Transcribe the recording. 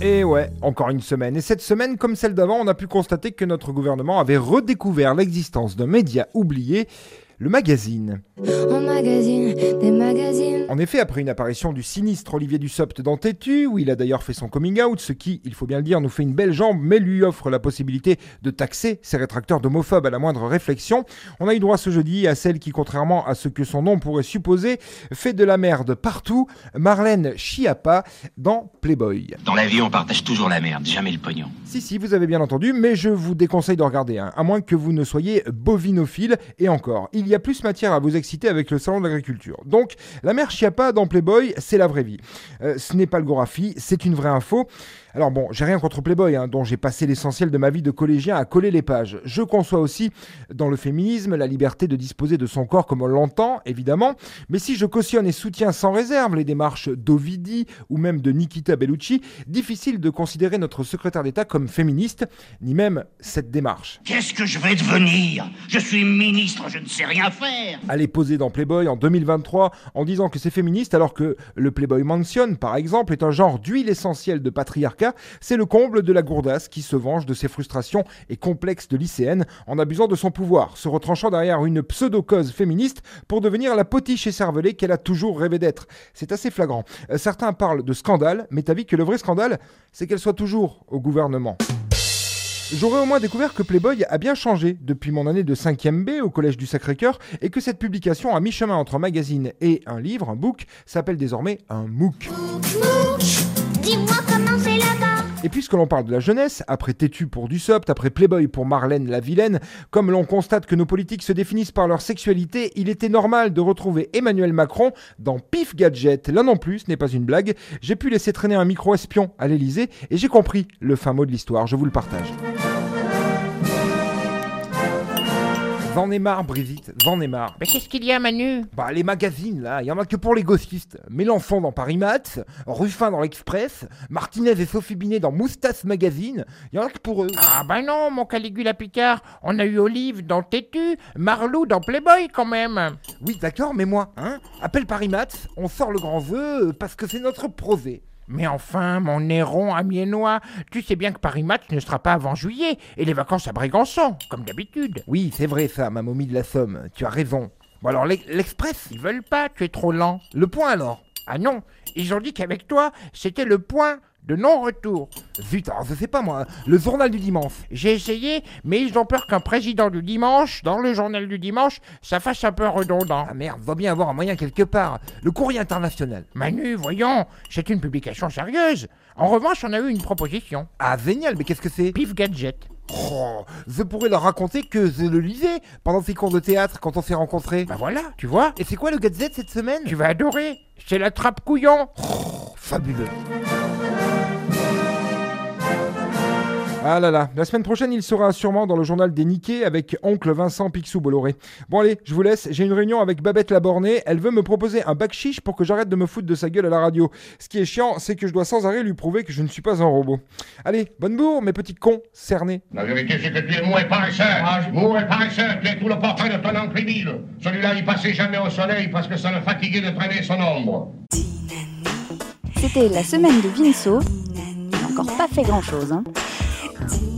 Et ouais, encore une semaine. Et cette semaine, comme celle d'avant, on a pu constater que notre gouvernement avait redécouvert l'existence d'un média oublié, le magazine. En effet, après une apparition du sinistre Olivier Dussopt dans Tétu, où il a d'ailleurs fait son coming out, ce qui, il faut bien le dire, nous fait une belle jambe, mais lui offre la possibilité de taxer ses rétracteurs d'homophobes à la moindre réflexion, on a eu droit ce jeudi à celle qui, contrairement à ce que son nom pourrait supposer, fait de la merde partout, Marlène Schiappa dans Playboy. Dans la vie, on partage toujours la merde, jamais le pognon. Si, si, vous avez bien entendu, mais je vous déconseille de regarder, hein, à moins que vous ne soyez bovinophile, et encore, il y a plus matière à vous exciter avec le salon de l'agriculture. Donc, la mère Chiappa dans Playboy, c'est la vraie vie. Euh, ce n'est pas le Gorafi, c'est une vraie info. Alors bon, j'ai rien contre Playboy, hein, dont j'ai passé l'essentiel de ma vie de collégien à coller les pages. Je conçois aussi, dans le féminisme, la liberté de disposer de son corps comme on l'entend, évidemment, mais si je cautionne et soutiens sans réserve les démarches d'Ovidi ou même de Nikita Bellucci, difficile de considérer notre secrétaire d'État comme féministe, ni même cette démarche. Qu'est-ce que je vais devenir? Je suis ministre, je ne sais rien faire. Aller poser dans Playboy en 2023 en disant que c'est féministe alors que le Playboy Mansion, par exemple, est un genre d'huile essentielle de patriarcat, c'est le comble de la gourdasse qui se venge de ses frustrations et complexes de lycéenne en abusant de son pouvoir, se retranchant derrière une pseudo-cause féministe pour devenir la potiche et cervelée qu'elle a toujours rêvé d'être. C'est assez flagrant. Euh, Certains parlent de scandale, mais t'as vu que le vrai scandale, c'est qu'elle soit toujours au gouvernement. J'aurais au moins découvert que Playboy a bien changé depuis mon année de 5ème B au collège du Sacré-Cœur et que cette publication à mi-chemin entre un magazine et un livre, un book, s'appelle désormais un MOOC. Et puisque l'on parle de la jeunesse, après Tétu pour Dussopt, après Playboy pour Marlène la vilaine, comme l'on constate que nos politiques se définissent par leur sexualité, il était normal de retrouver Emmanuel Macron dans Pif Gadget. Là non plus, ce n'est pas une blague. J'ai pu laisser traîner un micro espion à l'Elysée et j'ai compris le fin mot de l'histoire. Je vous le partage. J'en ai marre, Brigitte, j'en ai marre. Mais qu'est-ce qu'il y a, Manu? Bah, les magazines, là, il y en a que pour les gauchistes. Mélenchon dans Paris Match, Ruffin dans l'Express, Martinez et Sophie Binet dans Moustache Magazine, il y en a que pour eux. Ah bah non, mon Caligula Picard, on a eu Olive dans Tétu, Marlou dans Playboy quand même. Oui, d'accord, mais moi, hein Appelle Paris Match, on sort le grand euh, parce que c'est notre prosé. Mais enfin, mon néron amiénois, tu sais bien que Paris Match ne sera pas avant juillet, et les vacances à Brégançon, comme d'habitude. Oui, c'est vrai ça, ma momie de la Somme, tu as raison. Bon alors, l'E- l'Express, Ils veulent pas, tu es trop lent. le point alors? Ah non, ils ont dit qu'avec toi, c'était le point de non-retour. Zut, alors je sais pas moi, le journal du dimanche. J'ai essayé, mais ils ont peur qu'un président du dimanche, dans le journal du dimanche, ça fasse un peu redondant. Ah merde, va bien avoir un moyen quelque part. Le courrier international. Manu, voyons, c'est une publication sérieuse. En revanche, on a eu une proposition. Ah génial, mais qu'est-ce que c'est? Pif Gadget. Oh, Je pourrais leur raconter que je le lisais pendant ces cours de théâtre quand on s'est rencontrés. Bah voilà, tu vois, Et c'est quoi le gadget cette semaine? Tu vas adorer. C'est la trappe couillon. Fabuleux. Ah là là, la semaine prochaine, il sera sûrement dans le journal des Niquets avec oncle Vincent Picsou Bolloré. Bon allez, je vous laisse, j'ai une réunion avec Babette Labornée, elle veut me proposer un bac chiche pour que j'arrête de me foutre de sa gueule à la radio. Ce qui est chiant, c'est que je dois sans arrêt lui prouver que je ne suis pas un robot. Allez, bonne bourre, mes petits cons cernés. La vérité, c'est que tu es mou et paresseux. Mou et paresseux, tu es tout le portrait de ton oncle Émile. Celui-là, il passait jamais au soleil parce que ça le fatiguait de traîner son ombre. C'était la semaine de Vinceau. Il n'a encore pas fait grand-chose. Hein. Tea.